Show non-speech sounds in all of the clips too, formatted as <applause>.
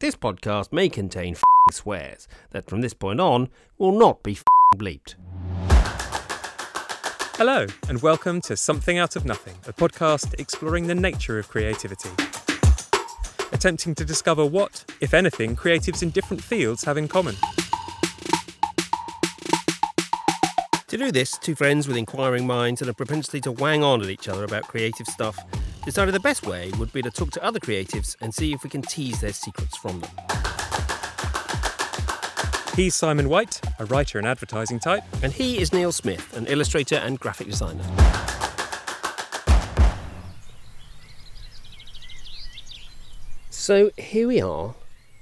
This podcast may contain swears that from this point on will not be bleeped. Hello, and welcome to Something Out of Nothing, a podcast exploring the nature of creativity. Attempting to discover what, if anything, creatives in different fields have in common. To do this, two friends with inquiring minds and a propensity to wang on at each other about creative stuff decided the best way would be to talk to other creatives and see if we can tease their secrets from them. He's Simon White, a writer and advertising type. And he is Neil Smith, an illustrator and graphic designer. So here we are,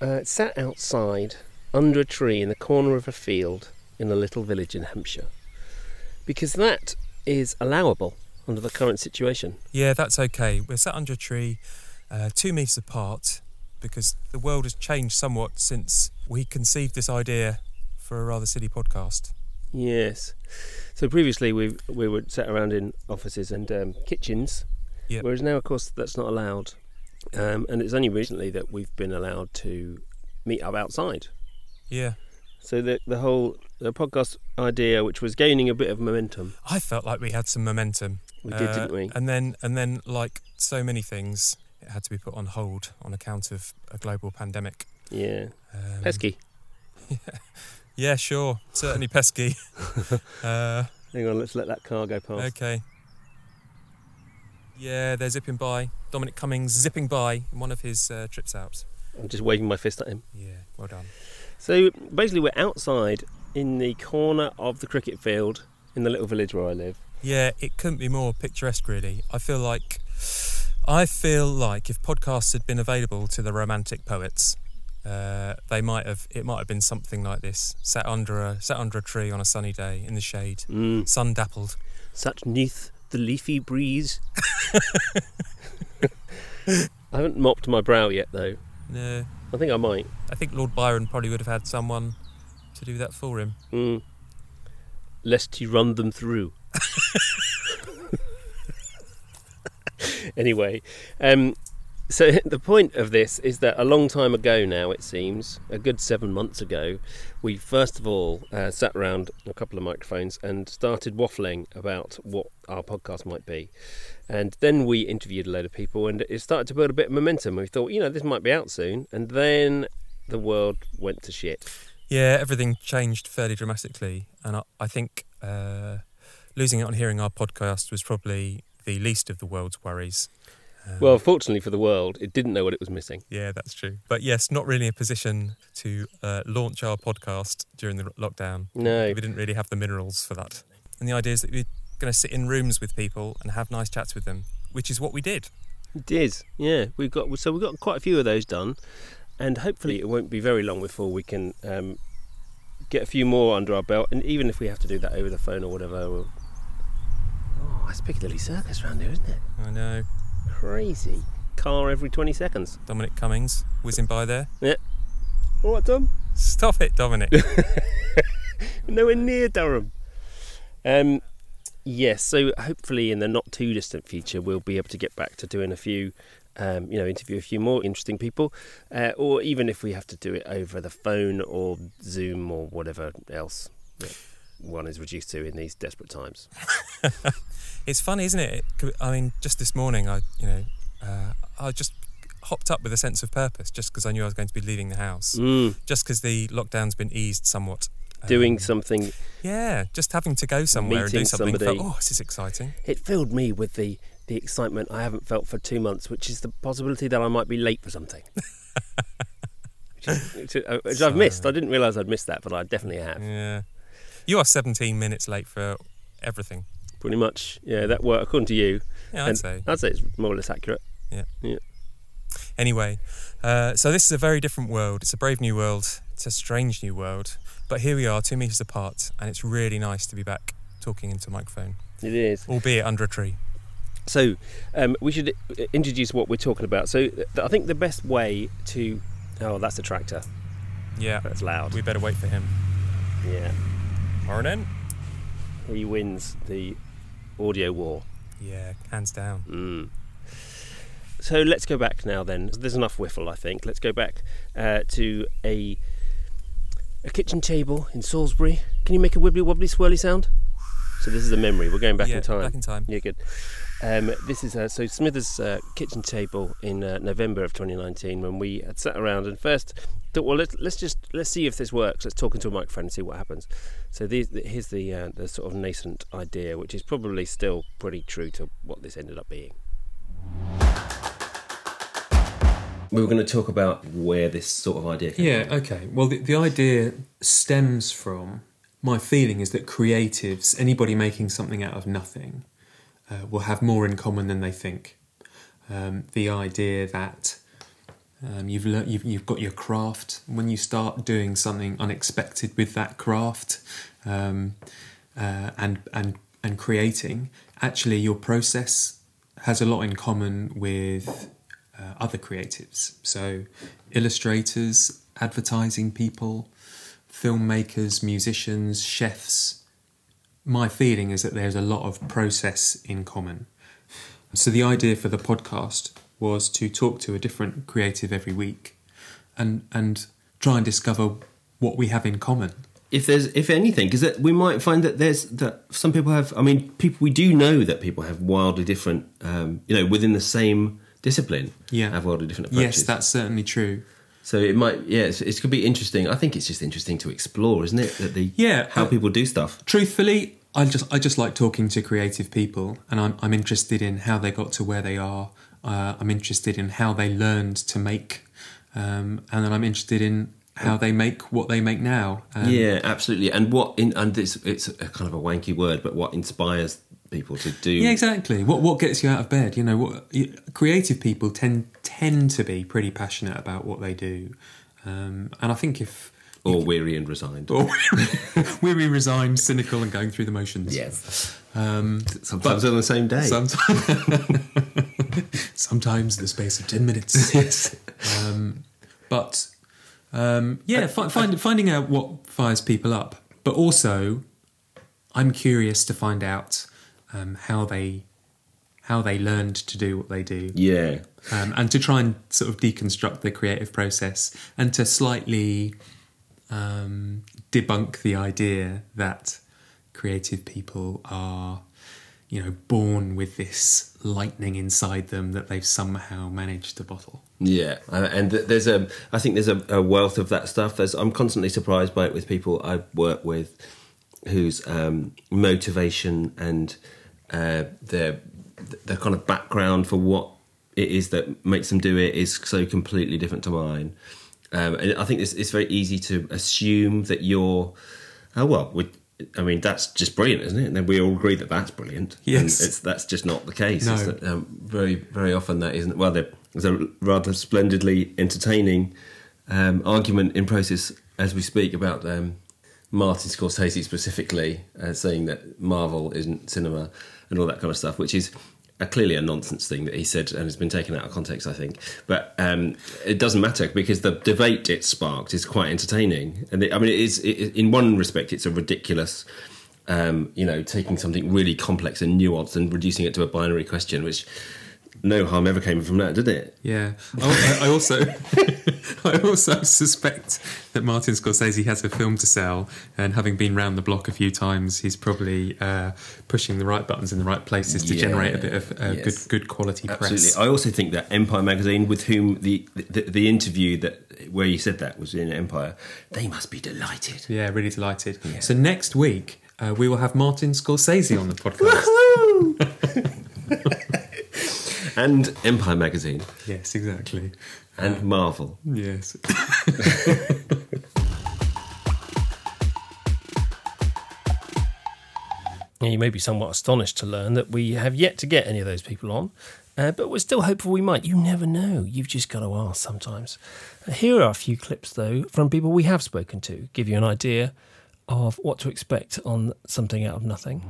uh, sat outside under a tree in the corner of a field in a little village in Hampshire because that is allowable under the current situation. Yeah, that's okay. We're sat under a tree, uh, two metres apart, because the world has changed somewhat since we conceived this idea for a rather silly podcast. Yes. So previously we we were sat around in offices and um, kitchens, Yep. whereas now, of course, that's not allowed. Um, and it's only recently that we've been allowed to meet up outside. Yeah. So the the whole the podcast idea, which was gaining a bit of momentum, I felt like we had some momentum. We did, Uh, didn't we? And then, and then, like so many things, it had to be put on hold on account of a global pandemic. Yeah, Um, pesky. <laughs> Yeah, yeah, sure. Certainly pesky. <laughs> uh, Hang on, let's let that car go past. okay. Yeah, they're zipping by. Dominic Cummings zipping by in one of his uh, trips out. I'm just waving my fist at him. Yeah, well done. So basically, we're outside in the corner of the cricket field in the little village where I live. Yeah, it couldn't be more picturesque, really. I feel like, I feel like if podcasts had been available to the romantic poets, uh, they might have. It might have been something like this: sat under a sat under a tree on a sunny day in the shade, Mm. sun dappled. Such neath the leafy breeze. <laughs> I haven't mopped my brow yet, though. No, I think I might. I think Lord Byron probably would have had someone to do that for him. Mm. Lest he run them through. <laughs> anyway, um, so <laughs> the point of this is that a long time ago now, it seems, a good seven months ago, we first of all uh, sat around a couple of microphones and started waffling about what our podcast might be. And then we interviewed a load of people, and it started to build a bit of momentum. We thought, you know, this might be out soon. And then the world went to shit. Yeah, everything changed fairly dramatically, and I, I think uh, losing out on hearing our podcast was probably the least of the world's worries. Um, Well, fortunately for the world, it didn't know what it was missing. yeah, that's true. But yes, not really a position to uh, launch our podcast during the lockdown. No. We didn't really have the minerals for that. And the idea is that we're going to sit in rooms with people and have nice chats with them, which is what we did. It is, yeah. We've got so we've got quite a few of those done, and hopefully it won't be very long before we can um, get a few more under our belt. And even if we have to do that over the phone or whatever, we'll... that's Piccadilly Circus round here, isn't it? I know. Crazy car every twenty seconds. Dominic Cummings whizzing by there. Yeah. All right, Dom. Stop it, Dominic. <laughs> Nowhere near Durham. Um, yes, so hopefully in the not too distant future we'll be able to get back to doing a few, um, you know, interview a few more interesting people, uh, or even if we have to do it over the phone or Zoom or whatever else that one is reduced to in these desperate times. <laughs> It's funny, isn't it? I mean, just this morning, I you know, uh, I just hopped up with a sense of purpose, just because I knew I was going to be leaving the house, Mm, just because the lockdown's been eased somewhat. doing Um, something, yeah, just having to go somewhere and do something. felt, oh, this is exciting. it filled me with the the excitement I haven't felt for two months, which is the possibility that I might be late for something. <laughs> which, is- which, uh, which I've missed. I didn't realise I'd missed that, but I definitely have. Yeah, you are 17 minutes late for everything. Pretty much, yeah. That worked according to you. Yeah, I'd And say. I'd say it's more or less accurate. Yeah. Yeah. Anyway, uh, so this is a very different world. It's a brave new world. It's a strange new world. But here we are, two meters apart, and it's really nice to be back talking into a microphone, It is. albeit under a tree. So, um, we should uh, introduce what we're talking about. So, th- I think the best way to. Oh, that's a tractor. Yeah, That's loud. we better wait for him. Yeah. Morning. He wins the audio war. Yeah, hands down. Mm. So let's go back now. Then there's enough whiffle, I think. Let's go back uh, to a a kitchen table in Salisbury. Can you make a wibbly wobbly swirly sound? So this is a memory. We're going back yeah, in time. back in time. Yeah, good. Um, this is uh, so Smithers' uh, kitchen table in uh, November of 2019 when we had sat around and first thought, well, let's, let's just let's see if this works. Let's talk into a microphone and see what happens. So these, here's the uh, the sort of nascent idea, which is probably still pretty true to what this ended up being. We were going to talk about where this sort of idea came from. Yeah, okay. Well, the, the idea stems from my feeling is that creatives, anybody making something out of nothing, uh, will have more in common than they think. Um, the idea that um, you've, you've you've got your craft. When you start doing something unexpected with that craft, um, uh, and and and creating, actually your process has a lot in common with uh, other creatives. So, illustrators, advertising people, filmmakers, musicians, chefs. My feeling is that there's a lot of process in common. So, the idea for the podcast was to talk to a different creative every week and, and try and discover what we have in common. if there's if anything because we might find that there's that some people have i mean people we do know that people have wildly different um, you know within the same discipline Yeah. have wildly different approaches Yes, that's certainly true. so it might yeah it's, it could be interesting i think it's just interesting to explore isn't it that the Yeah, how uh, people do stuff Truthfully, I just I just like talking to creative people, and I'm I'm interested in how they got to where they are. Uh, I'm interested in how they learned to make, um, and then I'm interested in how they make what they make now. Um, yeah absolutely and what in and it's it's a kind of a wanky word but what inspires people to do Yeah, exactly. What what gets you out of bed? You know, what creative people tend tend to be pretty passionate about what they do, um, and I think if or weary and resigned. Or <laughs> weary, resigned, cynical, and going through the motions. yes. Um, sometimes on the same day. sometimes, <laughs> sometimes in the space of ten minutes. <laughs> yes. Um, but um, yeah, fi- find, finding out what fires people up, but also I'm curious to find out um, how they how they learned to do what they do, yeah. Um, and to try and sort of deconstruct the creative process and to slightly um, debunk the idea that creative people are you know born with this lightning inside them that they've somehow managed to bottle. Yeah, and th- there's a, I think there's a, a wealth of that stuff. There's, I'm constantly surprised by it with people I work with, whose um, motivation and uh, their their kind of background for what it is that makes them do it is so completely different to mine. Um, and I think it's, it's very easy to assume that you're, oh well, we, I mean that's just brilliant, isn't it? And then we all agree that that's brilliant. Yes. and it's that's just not the case. No. That, um, very very often that isn't. Well, there's a rather splendidly entertaining um, argument in process as we speak about um, Martin Scorsese specifically uh, saying that Marvel isn't cinema and all that kind of stuff, which is a, clearly a nonsense thing that he said and has been taken out of context, I think. But um, it doesn't matter because the debate it sparked is quite entertaining. And I mean, it is it, in one respect, it's a ridiculous. Um, you know, taking something really complex and nuanced and reducing it to a binary question, which no harm ever came from that, did it? Yeah, I, I also <laughs> I also suspect that Martin Scorsese has a film to sell, and having been round the block a few times, he's probably uh, pushing the right buttons in the right places to Yeah, generate a bit of uh, yes. good good quality Absolutely. press. I also think that Empire magazine, with whom the, the the interview that where you said that was in Empire, they must be delighted. Yeah, really delighted. Yeah. So next week uh, we will have Martin Scorsese on the podcast. <laughs> and Empire magazine yes, exactly. and Marvel. Yes. <laughs> Now, You may be somewhat astonished to learn that we have yet to get any of those people on, uh, but we're still hopeful we might. You never know. You've just got to ask sometimes. Uh, here are a few clips, though, from people we have spoken to, give you an idea of what to expect on something out of nothing.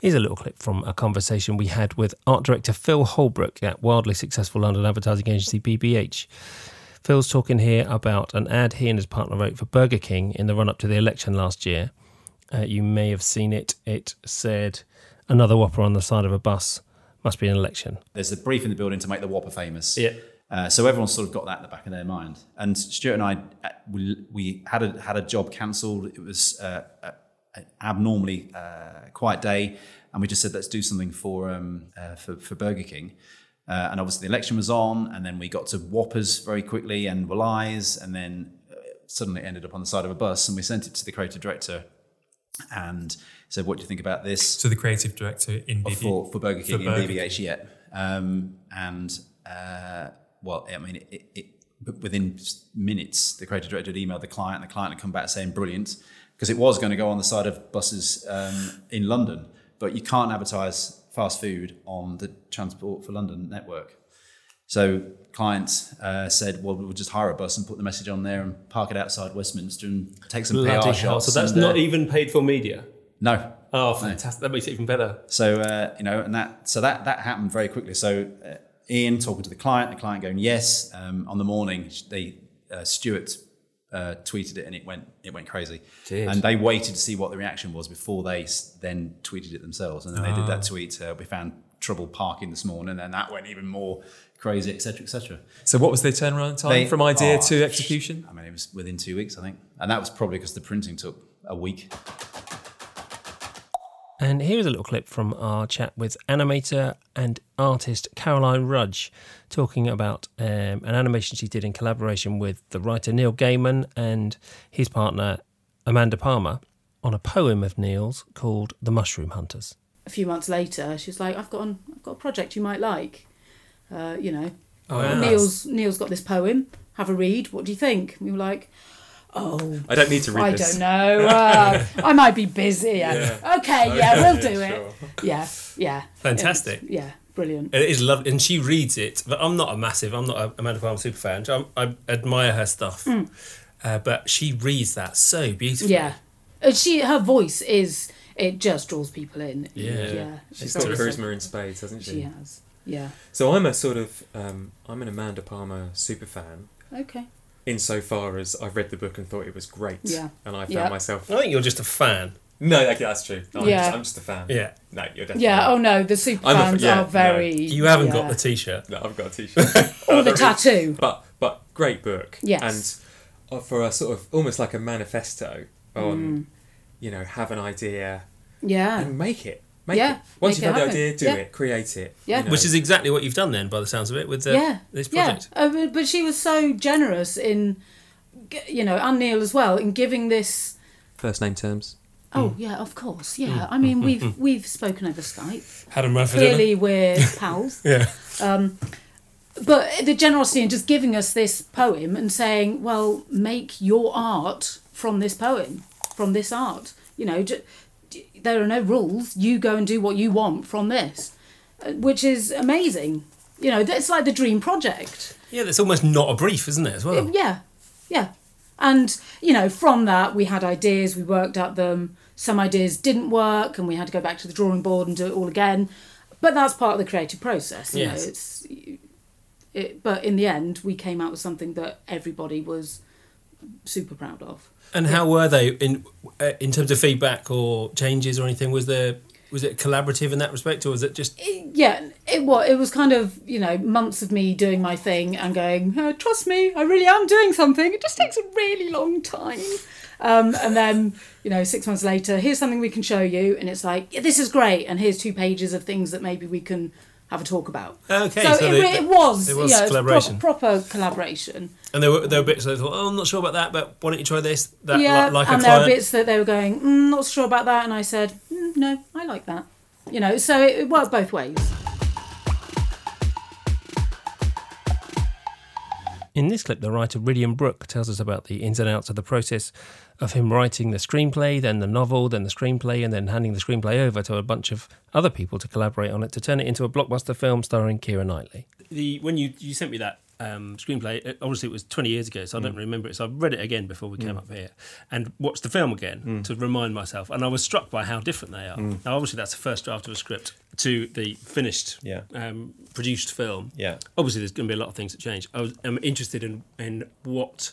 Here's a little clip from a conversation we had with art director Phil Holbrook at wildly successful London advertising agency BBH. Phil's talking here about an ad he and his partner wrote for Burger King in the run up to the election last year. Uh, you may have seen it. It said, Another Whopper on the side of a bus Must be an election. There's a brief in the building to make the Whopper famous. Yeah. Uh, so everyone's sort of got that in the back of their mind. And Stuart and I, uh, we, we had a had a job cancelled. It was uh, an abnormally uh, quiet day, and we just said let's do something for um, uh, for, for Burger King. Uh, and obviously the election was on, and then we got to Whoppers very quickly and Wallies, and then uh, suddenly it ended up on the side of a bus. And we sent it to the creative director, and said, "What do you think about this?" To the creative director in BB. for, for Burger King For Burger in BBH yet. Um, and uh, well, I mean, it, it, it, within minutes, the creative director had emailed the client, and the client had come back saying brilliant because it was going to go on the side of buses um, in London, but you can't advertise fast food on the Transport for London network. So clients uh, said, well, we'll just hire a bus and put the message on there and park it outside Westminster and take some PR Bloody shots. hell. So that's and, uh, not even paid for media. no, Oh, fantastic! That makes it even better. so uh, you know, and that so that that happened very quickly. So uh, Ian talking to the client, the client going yes. Um, on the morning, they uh, Stuart uh, tweeted it, and it went it went crazy. Jeez. And they waited to see what the reaction was before they s- then tweeted it themselves. And then they did that tweet. Uh, we found trouble parking this morning, and then that went even more crazy, etc., etc. So what was their turnaround time They- from idea oh, to execution? I mean, it was within two weeks, I think, and that was probably because the printing took a week. And here's a little clip from our chat with animator and artist Caroline Rudge, talking about um, an animation she did in collaboration with the writer Neil Gaiman and his partner Amanda Palmer on a poem of Neil's called The Mushroom Hunters. a few months later, she was like, "I've got an, I've got a project you might like. Uh, you know, Oh, Neil's Neil's got this poem. Have a read. What do you think?" We were like, "Oh, I don't need to read this. I this. don't know. Uh, <laughs> I might be busy. Yeah. Okay, yeah, we'll do it. Yeah, yeah. Fantastic. It- yeah, brilliant. It is lovely, and she reads it. But I'm not a massive, I'm not a Amanda Palmer super fan. I'm, I admire her stuff, uh, but she reads that so beautifully. Yeah, and she her voice is it just draws people in. Yeah. yeah. She's it's got very- charisma in spades, hasn't she? She has. Yeah. So I'm a sort of um, I'm an Amanda Palmer super fan. Okay. Insofar as I've read the book and thought it was great, Yeah. and I found Yeah. myself. I think you're just a fan. No, okay, that's true. No, I'm, Yeah. just, I'm just a fan. Yeah. No, you're definitely. Yeah. not. Oh no, the super I'm a- fans yeah, are very. You haven't yeah. got the T-shirt. No, I've got a T-shirt. <laughs> or the tattoo. but but great book. Yes. And uh, for a sort of almost like a manifesto on, Mm. you know, have an idea Yeah. and make it. Make Yeah, it. Once make you've it had the idea, do Yeah. it, create it. Yeah. you know. Which is exactly what you've done then, by the sounds of it, with the, yeah, this project. Yeah, uh, but- but she was so generous in, you know, and Neil as well in giving this. first name terms. Oh mm. yeah, of course. Yeah, mm. I mean mm, we've we've spoken over Skype. Had them right for dinner. Clearly we're <laughs> pals. Yeah. Um, But the generosity in just giving us this poem and saying, well, make your art from this poem, from this art. You know, j- j- there are no rules. You go and do what you want from this, uh, which is amazing. You know, it's like the dream project. Yeah, that's almost not a brief, isn't it, as well? Yeah, yeah. And, you know, from that, we had ideas, we worked at them. Some ideas didn't work, and we had to go back to the drawing board and do it all again. But that's part of the creative process. You Yes. know, it's. It, but in the end, we came out with something that everybody was super proud of. And how were they in uh, in terms of feedback or changes or anything? Was there was it collaborative in that respect, or was it just Yeah, it was. It was kind of you know months of me doing my thing and going, oh, trust me, I really am doing something. It just takes a really long time. Um, and then you know six months later, here's something we can show you, and it's like yeah, this is great, and here's two pages of things that maybe we can have a talk about. okay? so it, they- re- it was, it was you know, collaboration. proper, proper collaboration. and there were there were bits that I thought, oh, I'm not sure about that, but why don't you try this? That yeah, like, like and there were bits that they were going, mm, not sure about that, and I said, mm, no, I like that. You know, so it, it worked both ways. In this clip, the writer Rhidian Brook tells us about the ins and outs of the process of him writing the screenplay, then the novel, then the screenplay, and then handing the screenplay over to a bunch of other people to collaborate on it to turn it into a blockbuster film starring Keira Knightley. The when you you sent me that um, screenplay, it- obviously it was 20 years ago, so I don't mm. remember it. So I read it again before we came mm. up here and watched the film again mm. to remind myself, and I was struck by how different they are. Now, obviously, that's the first draft of a script to the finished, Yeah. um, produced film Yeah. obviously there's going to be a lot of things that change. I was, am interested in in what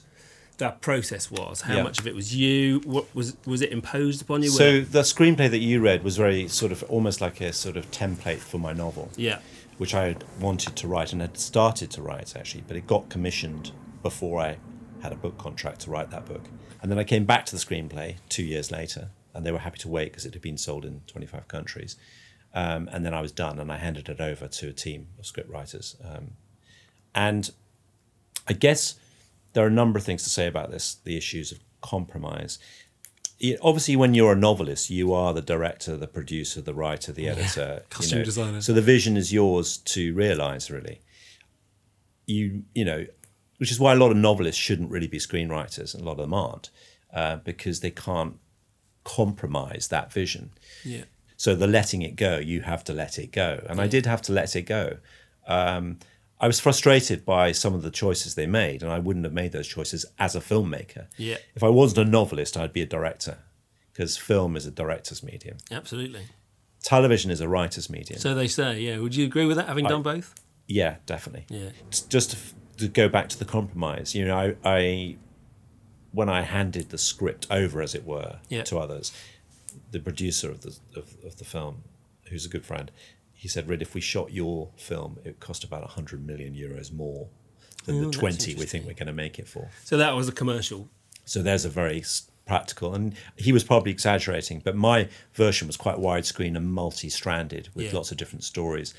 that process was. How Yeah. much of it was you? What was was it imposed upon you? So the screenplay that you read was very sort of almost like a sort of template for my novel. yeah, which I had wanted to write and had started to write actually, but it got commissioned before I had a book contract to write that book. And then I came back to the screenplay two years later, and they were happy to wait because it had been sold in 25 countries. Um, and then I was done, and I handed it over to a team of script writers. Um, and I guess there are a number of things to say about this the issues of compromise. Yeah, Obviously, when you're a novelist, you are the director, the producer, the writer, the editor, you costume know. designer. So the vision is yours to realize, really. You, you know, which is why a lot of novelists shouldn't really be screenwriters, and a lot of them aren't, uh, because they can't compromise that vision. Yeah. So the letting it go, you have to let it go, and I did have to let it go. Um, I was frustrated by some of the choices they made, and I wouldn't have made those choices as a filmmaker. Yeah. If I wasn't a novelist, I'd be a director, because film is a director's medium. absolutely. Television is a writer's medium. So they say. Yeah, would you agree with that? Having done both? yeah, definitely. Yeah. Just to, f- to go back to the compromise, you know, I, I when I handed the script over, as it were, Yeah. to others, the producer of the of, of the film, who's a good friend, he said, "Rid, if we shot your film, it would cost about hundred million euros more than Oh, the twenty we think we're going to make it for." So that was a commercial. So there's a very practical, and he was probably exaggerating, but my version was quite widescreen and multi-stranded with Yeah. lots of different stories.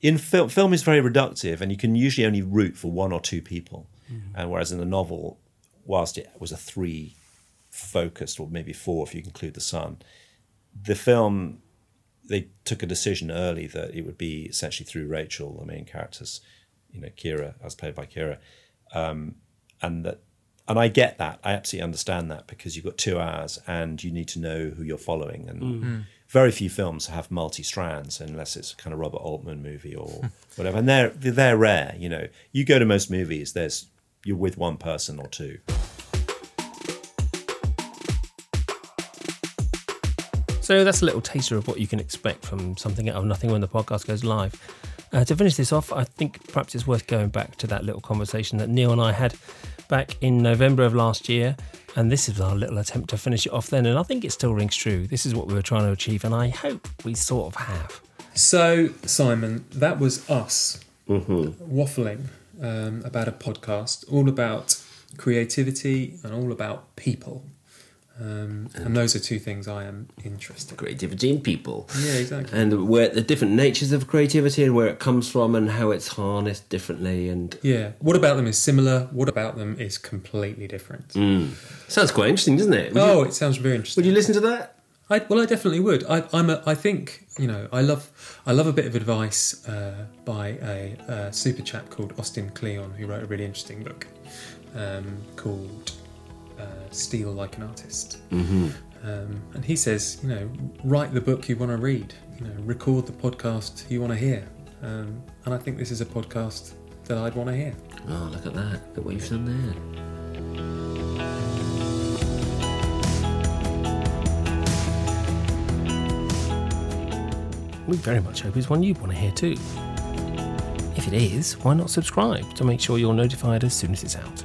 In film, film is very reductive, and you can usually only root for one or two people, mm-hmm. and whereas in the novel, whilst it was a three focused, or maybe four if you include the son, the film they took a decision early that it would be essentially through Rachel, the main characters, you know, Keira, as played by Keira, um, and that, and I get that, I absolutely understand that because you've got two hours and you need to know who you're following, and very few films have multi strands unless it's a kind of Robert Altman movie or <laughs> whatever, and they're they're rare. You know, you go to most movies, there's you're with one person or two. So that's a little taster of what you can expect from something out of nothing when the podcast goes live. Uh, to finish this off, I think perhaps it's worth going back to that little conversation that Neil and I had back in November of last year. And this is our little attempt to finish it off then. And I think it still rings true. This is what we were trying to achieve. And I hope we sort of have. So, Simon, that was us waffling um, about a podcast all about creativity and all about people. Um, and those are two things I am interested in. Creativity in people. Yeah, exactly. And where the different natures of creativity and where it comes from and how it's harnessed differently and Yeah. What about them is similar? What about them is completely different? sounds quite interesting, doesn't it? Would, Oh, you, it sounds very interesting. would you listen to that? I, well, I definitely would. I, I'm a, I think you know. I love. I love a bit of advice uh, by a, uh super chap called Austin Kleon, who wrote a really interesting book um, called uh, "Steal Like an Artist." Mm-hmm. Um, and he says, you know, write the book you want to read. You know, record the podcast you want to hear. Um, and I think this is a podcast that I'd want to hear. Oh, look at that. Look at what you've done there. We very much hope it's one you'd want to hear too. If it is, why not subscribe to make sure you're notified as soon as it's out?